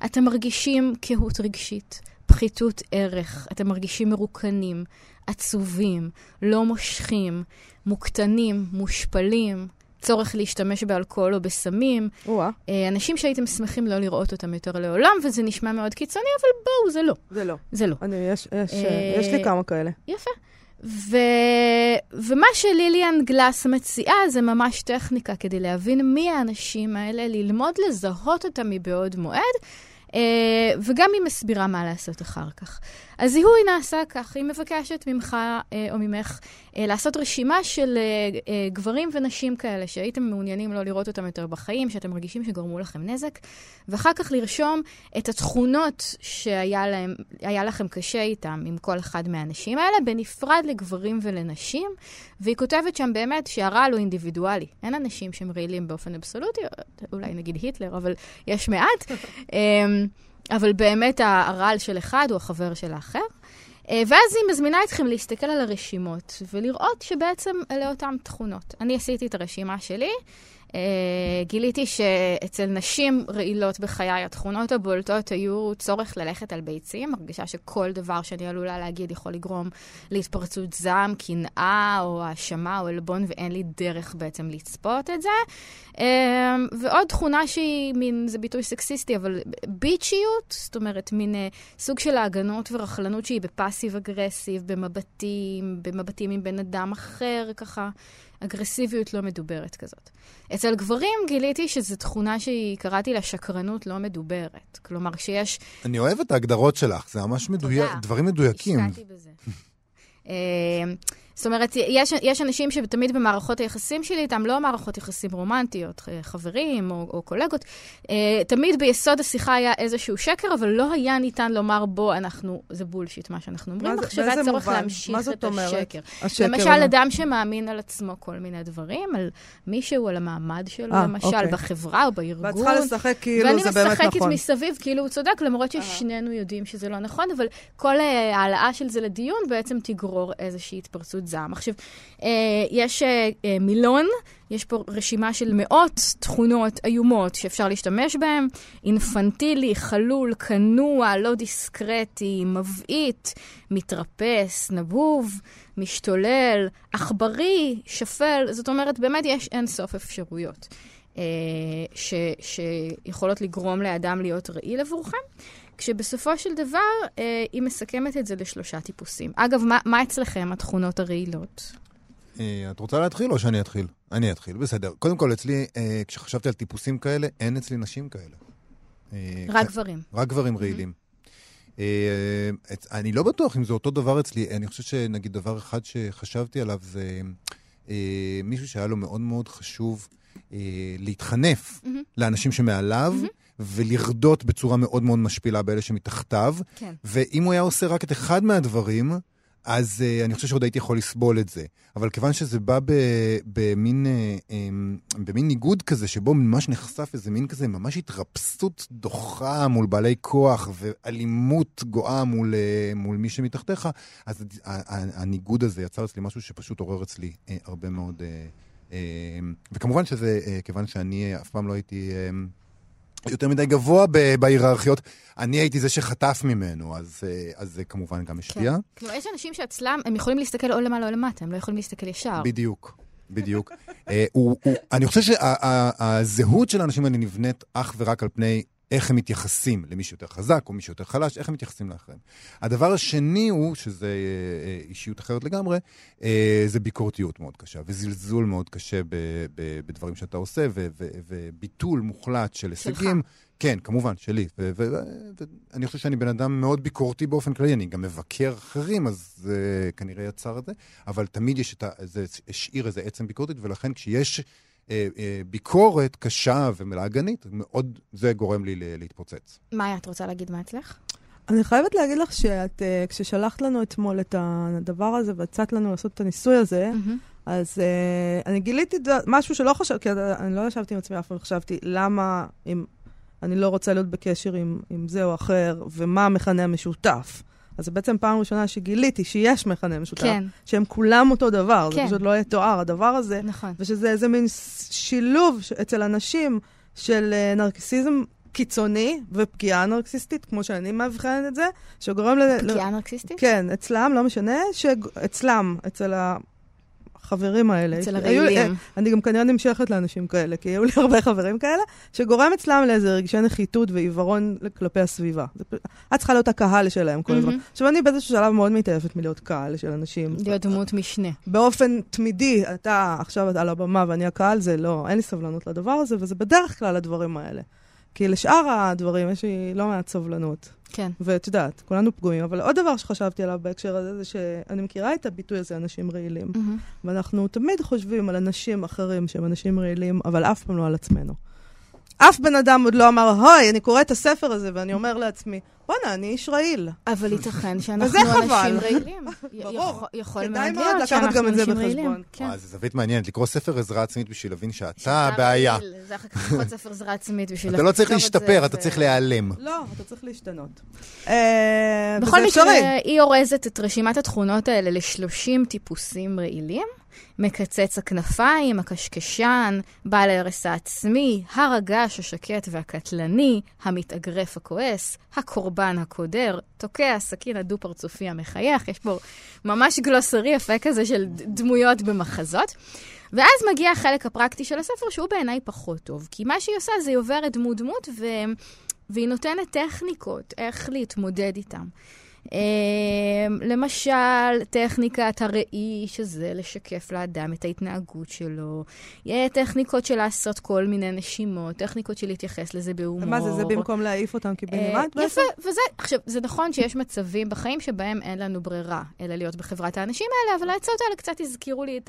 אתם מרגישים קהות רגשית, פחיתות ערך, אתם מרגישים מרוקנים, עצובים, לא מושכים, מוקטנים, מושפלים, צורך להשתמש באלכוהול או בסמים. אה, אנשים שהייתם שמחים לא לראות אותם יותר לעולם, וזה נשמע מאוד קיצוני, אבל בואו, זה לא. זה לא. זה לא. אני, יש, יש, אה, יש לי כמה כאלה. יפה. ו... ומה שליליאן גלאס מציעה זה ממש טכניקה כדי להבין מי האנשים האלה, ללמוד לזהות אותם מבעוד מועד. אה, וגם היא מסבירה מה לעשות אחר כך. הזיהוי נעשה כך, היא מבקשת ממך אה, או ממך אה, לעשות רשימה של גברים ונשים כאלה שהייתם מעוניינים לא לראות אותם יותר בחיים, שאתם מרגישים שגרמו לכם נזק, ואחר כך לרשום את התכונות שהיה להם, לכם קשה איתם עם כל אחד מהאנשים האלה, בנפרד לגברים ולנשים, והיא כותבת שם באמת שהרעל הוא אינדיבידואלי. אין אנשים שהם רעילים באופן אבסולוטי, אולי נגיד היטלר, אבל יש מעט. אבל באמת הרעל של אחד הוא החבר של האחר. אה, ואז היא מזמינה אתכם להסתכל על הרשימות ולראות שבעצם אלה אותן תכונות. אני עשיתי את הרשימה שלי, גיליתי שאצל נשים רעילות בחיי, התכונות הבולטות היו צורך ללכת על ביצים, הרגשה שכל דבר שאני עלולה להגיד יכול לגרום להתפרצות זעם, קנאה או האשמה או עלבון, ואין לי דרך בעצם לצפות את זה. Uh, ועוד תכונה שהיא מין, זה ביטוי סקסיסטי, אבל ביצ'יות, זאת אומרת, מין uh, סוג של ההגנות ורכלנות שהיא בפאסיב אגרסיב, במבטים, במבטים עם בן אדם אחר, ככה. אגרסיביות לא מדוברת כזאת. אצל גברים גיליתי שזו תכונה שהיא, קראתי לה שקרנות לא מדוברת. כלומר, שיש... אני אוהב את ההגדרות שלך, זה ממש מדויק, דברים מדויקים. השקעתי בזה. זאת אומרת, יש, יש אנשים שתמיד במערכות היחסים שלי איתם, לא מערכות יחסים רומנטיות, אה, חברים או, או קולגות, אה, תמיד ביסוד השיחה היה איזשהו שקר, אבל לא היה ניתן לומר, בוא, אנחנו, זה בולשיט מה שאנחנו אומרים, אך שזה הצורך להמשיך את אומרת? השקר. השקר. למשל, הוא... אדם שמאמין על עצמו כל מיני דברים, על מישהו, על המעמד שלו, 아, אה, למשל, אוקיי. בחברה או בארגון. ואת צריכה לשחק כאילו זה באמת נכון. ואני משחקת מסביב כאילו הוא צודק, למרות ששנינו יודעים שזה לא נכון, אבל כל העלאה של זה לדיון בעצם תגרור איזושהי התפרצות. התפרצות זעם. עכשיו, אה, יש אה, אה, מילון, יש פה רשימה של מאות תכונות איומות שאפשר להשתמש בהן. אינפנטילי, חלול, כנוע, לא דיסקרטי, מבעית, מתרפס, נבוב, משתולל, עכברי, שפל. זאת אומרת, באמת יש אין סוף אפשרויות. ש, שיכולות לגרום לאדם להיות רעיל עבורכם. כשבסופו של דבר אה, היא מסכמת את זה לשלושה טיפוסים. אגב, מה, מה אצלכם התכונות הרעילות? אה, את רוצה להתחיל או שאני אתחיל? אני אתחיל, בסדר. קודם כל, אצלי, אה, כשחשבתי על טיפוסים כאלה, אין אצלי נשים כאלה. אה, רק גברים. רק גברים רעילים. אה, אני לא בטוח אם זה אותו דבר אצלי. אני חושב שנגיד דבר אחד שחשבתי עליו זה אה, מישהו שהיה לו מאוד מאוד חשוב אה, להתחנף mm-hmm. לאנשים שמעליו. ולרדות בצורה מאוד מאוד משפילה באלה שמתחתיו. כן. ואם הוא היה עושה רק את אחד מהדברים, אז uh, אני חושב שעוד הייתי יכול לסבול את זה. אבל כיוון שזה בא במין, uh, um, במין ניגוד כזה, שבו ממש נחשף איזה מין כזה, ממש התרפסות דוחה מול בעלי כוח ואלימות גואה מול, uh, מול מי שמתחתיך, אז הניגוד הזה יצר אצלי משהו שפשוט עורר אצלי uh, הרבה מאוד... Uh, uh, וכמובן שזה, uh, כיוון שאני uh, אף פעם לא הייתי... Uh, יותר מדי גבוה בהיררכיות. אני הייתי זה שחטף ממנו, אז, אה, אז זה כמובן גם השפיע. כן. כלומר, יש אנשים שאצלם, הם יכולים להסתכל או למעלה או למטה, הם לא יכולים להסתכל ישר. בדיוק. בדיוק. אה, הוא, הוא, אני חושב שהזהות של האנשים האלה נבנית אך ורק על פני איך הם מתייחסים למי שיותר חזק או מי שיותר חלש, איך הם מתייחסים לאחרים. הדבר השני הוא, שזה אה, אה, אישיות אחרת לגמרי, אה, זה ביקורתיות מאוד קשה, וזלזול מאוד קשה בדברים שאתה עושה, וביטול מוחלט של הישגים. כן, כמובן, שלי. ואני חושב שאני בן אדם מאוד ביקורתי באופן כללי, אני גם מבקר אחרים, אז זה כנראה יצר את זה, אבל תמיד יש את ה... זה השאיר איזה עצם ביקורתית, ולכן כשיש... אה, אה, ביקורת קשה ומלאגנית, מאוד, זה גורם לי להתפוצץ. מאיה, את רוצה להגיד מה אצלך? אני חייבת להגיד לך שאת, uh, כששלחת לנו אתמול את הדבר הזה והצעת לנו לעשות את הניסוי הזה, mm-hmm. אז uh, אני גיליתי משהו שלא חשבתי, כי אני לא ישבתי עם עצמי אף פעם, חשבתי למה אם אני לא רוצה להיות בקשר עם, עם זה או אחר, ומה המכנה המשותף. אז זו בעצם פעם ראשונה שגיליתי שיש מכנה משותף. כן. שהם כולם אותו דבר, כן. זה פשוט לא יתואר, הדבר הזה. נכון. ושזה איזה מין שילוב אצל אנשים של uh, נרקסיזם קיצוני ופגיעה נרקסיסטית, כמו שאני מאבחנת את זה, שגורם ל... פגיעה נרקסיסטית? כן, אצלם, לא משנה, שאצלם, אצל ה... החברים האלה. אצל הרעילים. אני גם כנראה נמשכת לאנשים כאלה, כי היו לי הרבה חברים כאלה, שגורם אצלם לאיזה רגשי נחיתות ועיוורון כלפי הסביבה. את צריכה להיות הקהל שלהם כל הזמן. עכשיו, אני באיזשהו שלב מאוד מתעייפת מלהיות קהל של אנשים. להיות דמות משנה. באופן תמידי, אתה עכשיו על הבמה ואני הקהל, זה לא, אין לי סבלנות לדבר הזה, וזה בדרך כלל הדברים האלה. כי לשאר הדברים יש לי לא מעט סובלנות. כן. ואת יודעת, כולנו פגועים. אבל עוד דבר שחשבתי עליו בהקשר הזה, זה שאני מכירה את הביטוי הזה, אנשים רעילים. Mm-hmm. ואנחנו תמיד חושבים על אנשים אחרים שהם אנשים רעילים, אבל אף פעם לא על עצמנו. אף בן אדם עוד לא אמר, הוי, אני קורא את הספר הזה, ואני אומר לעצמי, בואנה, אני איש רעיל. אבל ייתכן שאנחנו אנשים רעילים. ברור. יכול מאוד להיות שאנחנו אנשים רעילים. כן. זו זווית מעניינת, לקרוא ספר עזרה עצמית בשביל להבין שאתה הבעיה. זה אחר כך לקרוא ספר עזרה עצמית בשביל... אתה לא צריך להשתפר, אתה צריך להיעלם. לא, אתה צריך להשתנות. אה, בכל מקרה, היא אורזת את רשימת התכונות האלה ל-30 טיפוסים רעילים. מקצץ הכנפיים, הקשקשן, בעל ההרס העצמי, הר הגעש השקט והקטלני, המתאגרף הכועס, הקורבן הקודר, תוקע הסכין הדו-פרצופי המחייך, יש פה ממש גלוסרי יפה כזה של דמויות במחזות. ואז מגיע החלק הפרקטי של הספר, שהוא בעיניי פחות טוב, כי מה שהיא עושה זה היא עוברת דמות-דמות, ו... והיא נותנת טכניקות איך להתמודד איתם. אמ, למשל, טכניקת הראי, שזה לשקף לאדם את ההתנהגות שלו. טכניקות של לעשות כל מיני נשימות, טכניקות של להתייחס לזה בהומור. מה זה, זה במקום להעיף אותם קיבינימט בעצם? יפה, וזה, עכשיו, זה נכון שיש מצבים בחיים שבהם אין לנו ברירה, אלא להיות בחברת האנשים האלה, אבל העצות האלה קצת הזכירו לי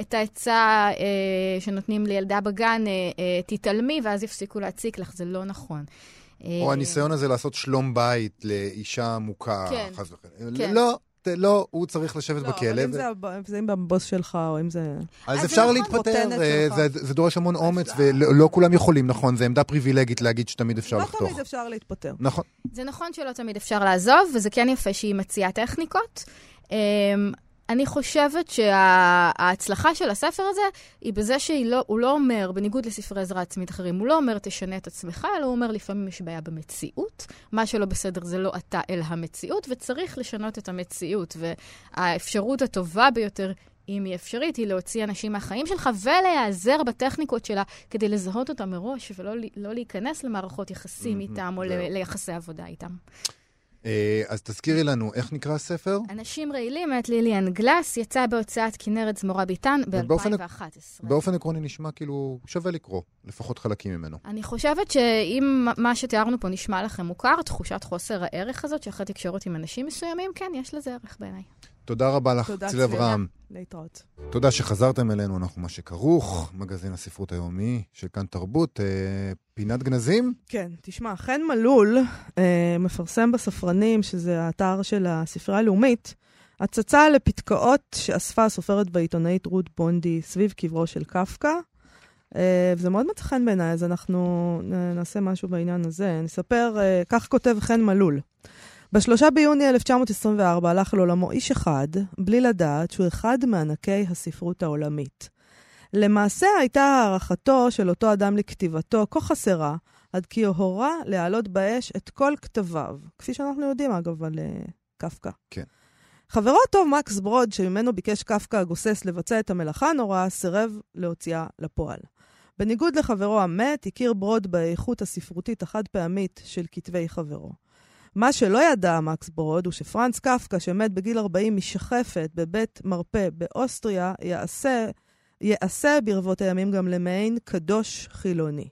את העצה אה, שנותנים לילדה בגן, אה, אה, תתעלמי, ואז יפסיקו להציק לך, זה לא נכון. או אה, הניסיון הזה לעשות שלום בית לאישה מוכה, כן, חס וחלילה. כן. לא, לא, הוא צריך לשבת לא, בכלא. לא, אבל אם זה הבוס שלך, או אם זה... אז, אז אפשר נכון, להתפטר, זה, זה, זה דורש המון אומץ, ולא לא כולם יכולים, נכון, זה עמדה פריבילגית להגיד שתמיד אפשר לא לחתוך. לא תמיד אפשר להתפטר. נכון. זה נכון שלא תמיד אפשר לעזוב, וזה כן יפה שהיא מציעה טכניקות. אני חושבת שההצלחה של הספר הזה היא בזה שהוא לא, לא אומר, בניגוד לספרי עזרה עצמית אחרים, הוא לא אומר תשנה את עצמך, אלא הוא אומר לפעמים יש בעיה במציאות. מה שלא בסדר זה לא אתה אל המציאות, וצריך לשנות את המציאות. והאפשרות הטובה ביותר אם היא אפשרית, היא להוציא אנשים מהחיים שלך ולהיעזר בטכניקות שלה כדי לזהות אותם מראש ולא לא להיכנס למערכות יחסים איתם או ליחסי עבודה איתם. אה, אז תזכירי לנו, איך נקרא הספר? אנשים רעילים מאת ליליאן גלס, יצא בהוצאת כנרת זמורה ביטן ב-2011. באופן עקרוני נשמע כאילו שווה לקרוא, לפחות חלקים ממנו. אני חושבת שאם מה שתיארנו פה נשמע לכם מוכר, תחושת חוסר הערך הזאת שאחרי תקשורת עם אנשים מסוימים, כן, יש לזה ערך בעיניי. תודה רבה לך, ציל אברהם. להתראות. תודה שחזרתם אלינו, אנחנו מה שכרוך, מגזין הספרות היומי של כאן תרבות. אה, פינת גנזים? כן, תשמע, חן מלול אה, מפרסם בספרנים, שזה האתר של הספרייה הלאומית, הצצה לפתקאות שאספה הסופרת בעיתונאית רות בונדי סביב קברו של קפקא. אה, וזה מאוד מצא חן בעיניי, אז אנחנו נעשה משהו בעניין הזה. אני אספר, אה, כך כותב חן מלול. בשלושה ביוני 1924 הלך לעולמו איש אחד, בלי לדעת שהוא אחד מענקי הספרות העולמית. למעשה הייתה הערכתו של אותו אדם לכתיבתו כה חסרה, עד כי הורה להעלות באש את כל כתביו, כפי שאנחנו יודעים, אגב, על uh, קפקא. כן. חברו הטוב מקס ברוד, שממנו ביקש קפקא הגוסס לבצע את המלאכה הנוראה, סירב להוציאה לפועל. בניגוד לחברו המת, הכיר ברוד באיכות הספרותית החד-פעמית של כתבי חברו. מה שלא ידע מקס ברוד הוא שפרנץ קפקא, שמת בגיל 40 משחפת בבית מרפא באוסטריה, יעשה, ברבות הימים גם למעין קדוש חילוני.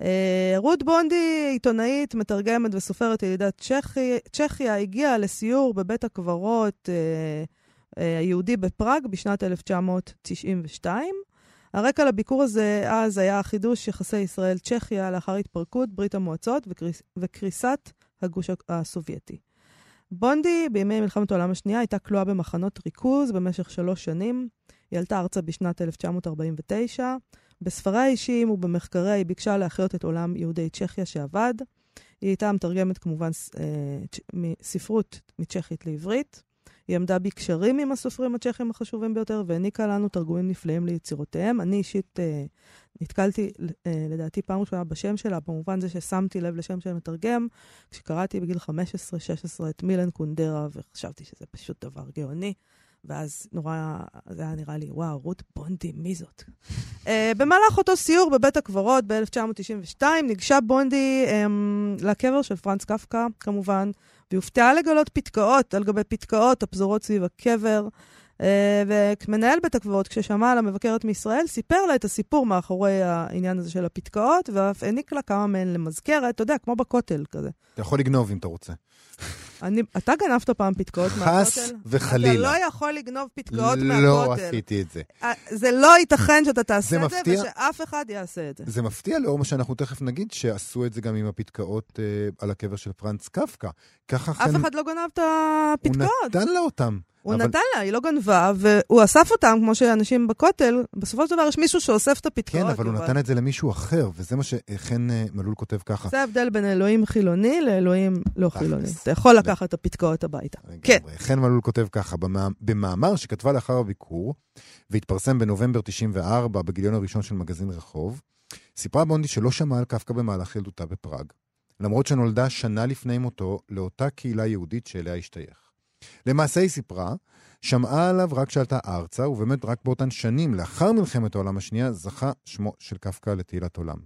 אה, רות בונדי, עיתונאית, מתרגמת וסופרת ילידת צ'כי, צ'כיה, הגיעה לסיור בבית הקברות אה, אה, היהודי בפראג בשנת 1992. הרקע לביקור הזה אז היה חידוש יחסי ישראל-צ'כיה לאחר התפרקות ברית המועצות וקריס, וקריסת הגוש הסובייטי. בונדי, בימי מלחמת העולם השנייה, הייתה כלואה במחנות ריכוז במשך שלוש שנים. היא עלתה ארצה בשנת 1949. בספריה האישיים ובמחקריה היא ביקשה להחיות את עולם יהודי צ'כיה שאבד. היא הייתה מתרגמת כמובן אה, מספרות מצ'כית לעברית. היא עמדה בקשרים עם הסופרים הצ'כים החשובים ביותר והעניקה לנו תרגומים נפלאים ליצירותיהם. אני אישית אה, נתקלתי, אה, לדעתי, פעם ראשונה בשם שלה, במובן זה ששמתי לב לשם של מתרגם, כשקראתי בגיל 15-16 את מילן קונדרה, וחשבתי שזה פשוט דבר גאוני. ואז נורא, זה היה נראה לי, וואו, רות בונדי, מי זאת? uh, במהלך אותו סיור בבית הקברות ב-1992, ניגשה בונדי um, לקבר של פרנץ קפקא, כמובן, והיא הופתעה לגלות פתקאות על גבי פתקאות הפזורות סביב הקבר. Uh, ומנהל בית הקברות, כששמע על המבקרת מישראל, סיפר לה את הסיפור מאחורי העניין הזה של הפתקאות, ואף העניק לה כמה מהן למזכרת, אתה יודע, כמו בכותל כזה. אתה יכול לגנוב אם אתה רוצה. אני, אתה גנבת פעם פתקאות מהכותל? חס וחלילה. אתה לא יכול לגנוב פתקאות לא מהכותל. לא עשיתי את זה. אה, זה לא ייתכן שאתה תעשה זה את זה, מפתיע. ושאף אחד יעשה את זה. זה מפתיע לאור מה שאנחנו תכף נגיד, שעשו את זה גם עם הפתקאות אה, על הקבר של פרנץ קפקא. ככה אף חן- אחד לא גנב את הוא הפתקאות. נתן לה אותם. הוא אבל- נתן לה, היא לא גנבה, והוא אסף אותם, כמו שאנשים בכותל. בסופו של דבר יש מישהו שאוסף את הפתקאות. כן, אבל הוא. נתן את זה למישהו אחר, וזה מה שחן אה, מלול כותב ככה. זה ההבדל בין אלוהים חילוני לאלוהים לא. חילוני. אתה יכול לקחת את הפתקאות הביתה. כן. חן מלול כותב ככה, במא- במאמר שכתבה לאחר הביקור, והתפרסם בנובמבר 94 בגיליון הראשון של מגזין רחוב, סיפרה בונדי שלא שמעה על קפקא במהלך ילדותה בפראג, למרות שנולדה שנה לפני מותו לאותה קהילה יהודית שאליה השתייך. למעשה היא סיפרה, שמעה עליו רק כשעלתה ארצה, ובאמת רק באותן שנים, לאחר מלחמת העולם השנייה, זכה שמו של קפקא לתהילת עולם.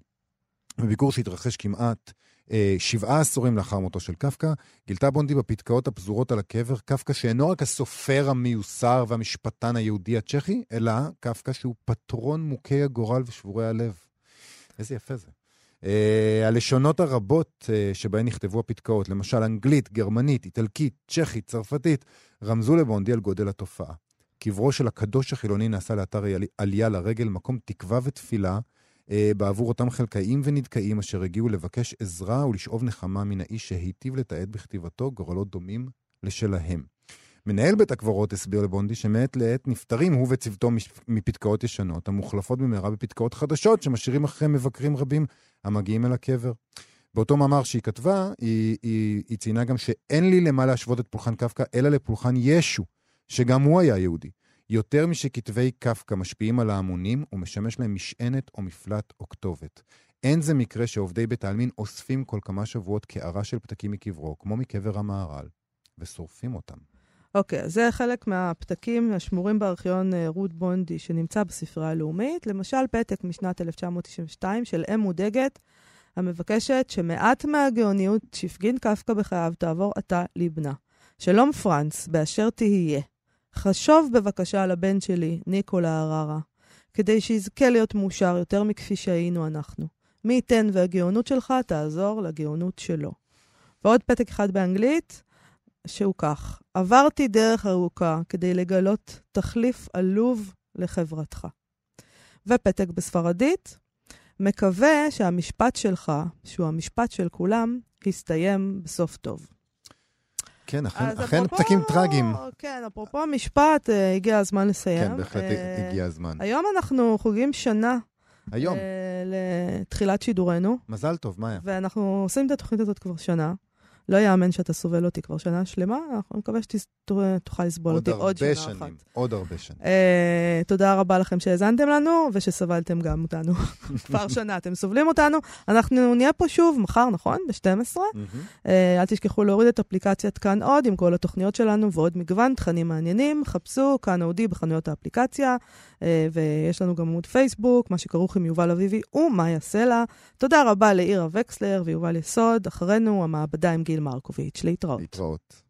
בביקור שהתרחש כמעט אה, שבעה עשורים לאחר מותו של קפקא, גילתה בונדי בפתקאות הפזורות על הקבר קפקא שאינו רק הסופר המיוסר והמשפטן היהודי הצ'כי, אלא קפקא שהוא פטרון מוכי הגורל ושבורי הלב. איזה יפה זה. Uh, הלשונות הרבות uh, שבהן נכתבו הפתקאות, למשל אנגלית, גרמנית, איטלקית, צ'כית, צרפתית, רמזו לבונדי על גודל התופעה. קברו של הקדוש החילוני נעשה לאתר עלי- עלייה לרגל, מקום תקווה ותפילה uh, בעבור אותם חלקאים ונדכאים אשר הגיעו לבקש עזרה ולשאוב נחמה מן האיש שהיטיב לתעד בכתיבתו גורלות דומים לשלהם. מנהל בית הקברות הסביר לבונדי שמעת לעת נפטרים הוא וצוותו מפתקאות ישנות, המוחלפות במהרה בפתקאות חדשות שמשאירים אחריהם מבקרים רבים המגיעים אל הקבר. באותו מאמר שהיא כתבה, היא, היא, היא ציינה גם שאין לי למה להשוות את פולחן קפקא, אלא לפולחן ישו, שגם הוא היה יהודי. יותר משכתבי קפקא משפיעים על ההמונים, הוא משמש להם משענת או מפלט או כתובת. אין זה מקרה שעובדי בית העלמין אוספים כל כמה שבועות קערה של פתקים מקברו, כמו מקבר המהר"ל, ושורפים אותם. אוקיי, אז זה חלק מהפתקים השמורים בארכיון אה, רות בונדי שנמצא בספרייה הלאומית. למשל, פתק משנת 1992 של אם מודאגת, המבקשת שמעט מהגאוניות שהפגין קפקא בחייו תעבור עתה לבנה. שלום פרנץ, באשר תהיה. חשוב בבקשה על הבן שלי, ניקולה הררה, כדי שיזכה להיות מאושר יותר מכפי שהיינו אנחנו. מי ייתן והגאונות שלך תעזור לגאונות שלו. ועוד פתק אחד באנגלית, שהוא כך, עברתי דרך ארוכה כדי לגלות תחליף עלוב לחברתך. ופתק בספרדית, מקווה שהמשפט שלך, שהוא המשפט של כולם, יסתיים בסוף טוב. כן, אכן, אכן אפרופו- פתקים טרגיים. כן, אפרופו המשפט, אה, הגיע הזמן לסיים. כן, בהחלט אה, הגיע הזמן. היום אנחנו חוגגים שנה היום, אה, לתחילת שידורנו, מזל טוב, מאיה. ואנחנו עושים את התוכנית הזאת כבר שנה. לא יאמן שאתה סובל אותי כבר שנה שלמה, אנחנו מקווה שתוכל לסבול אותי עוד שנה שנים, אחת. עוד הרבה שנים. Uh, תודה רבה לכם שהאזנתם לנו ושסבלתם גם אותנו. כבר שנה אתם סובלים אותנו. אנחנו נהיה פה שוב מחר, נכון? ב-12. Mm-hmm. Uh, אל תשכחו להוריד את אפליקציית כאן עוד עם כל התוכניות שלנו ועוד מגוון תכנים מעניינים. חפשו כאן אודי בחנויות האפליקציה, uh, ויש לנו גם עמוד פייסבוק, מה שכרוך עם יובל אביבי ומאיה סלע. תודה רבה לאירה וקסלר ויובל יסוד. אחרינו המעבדה עם גיל מרקוביץ'. להתראות. להתראות.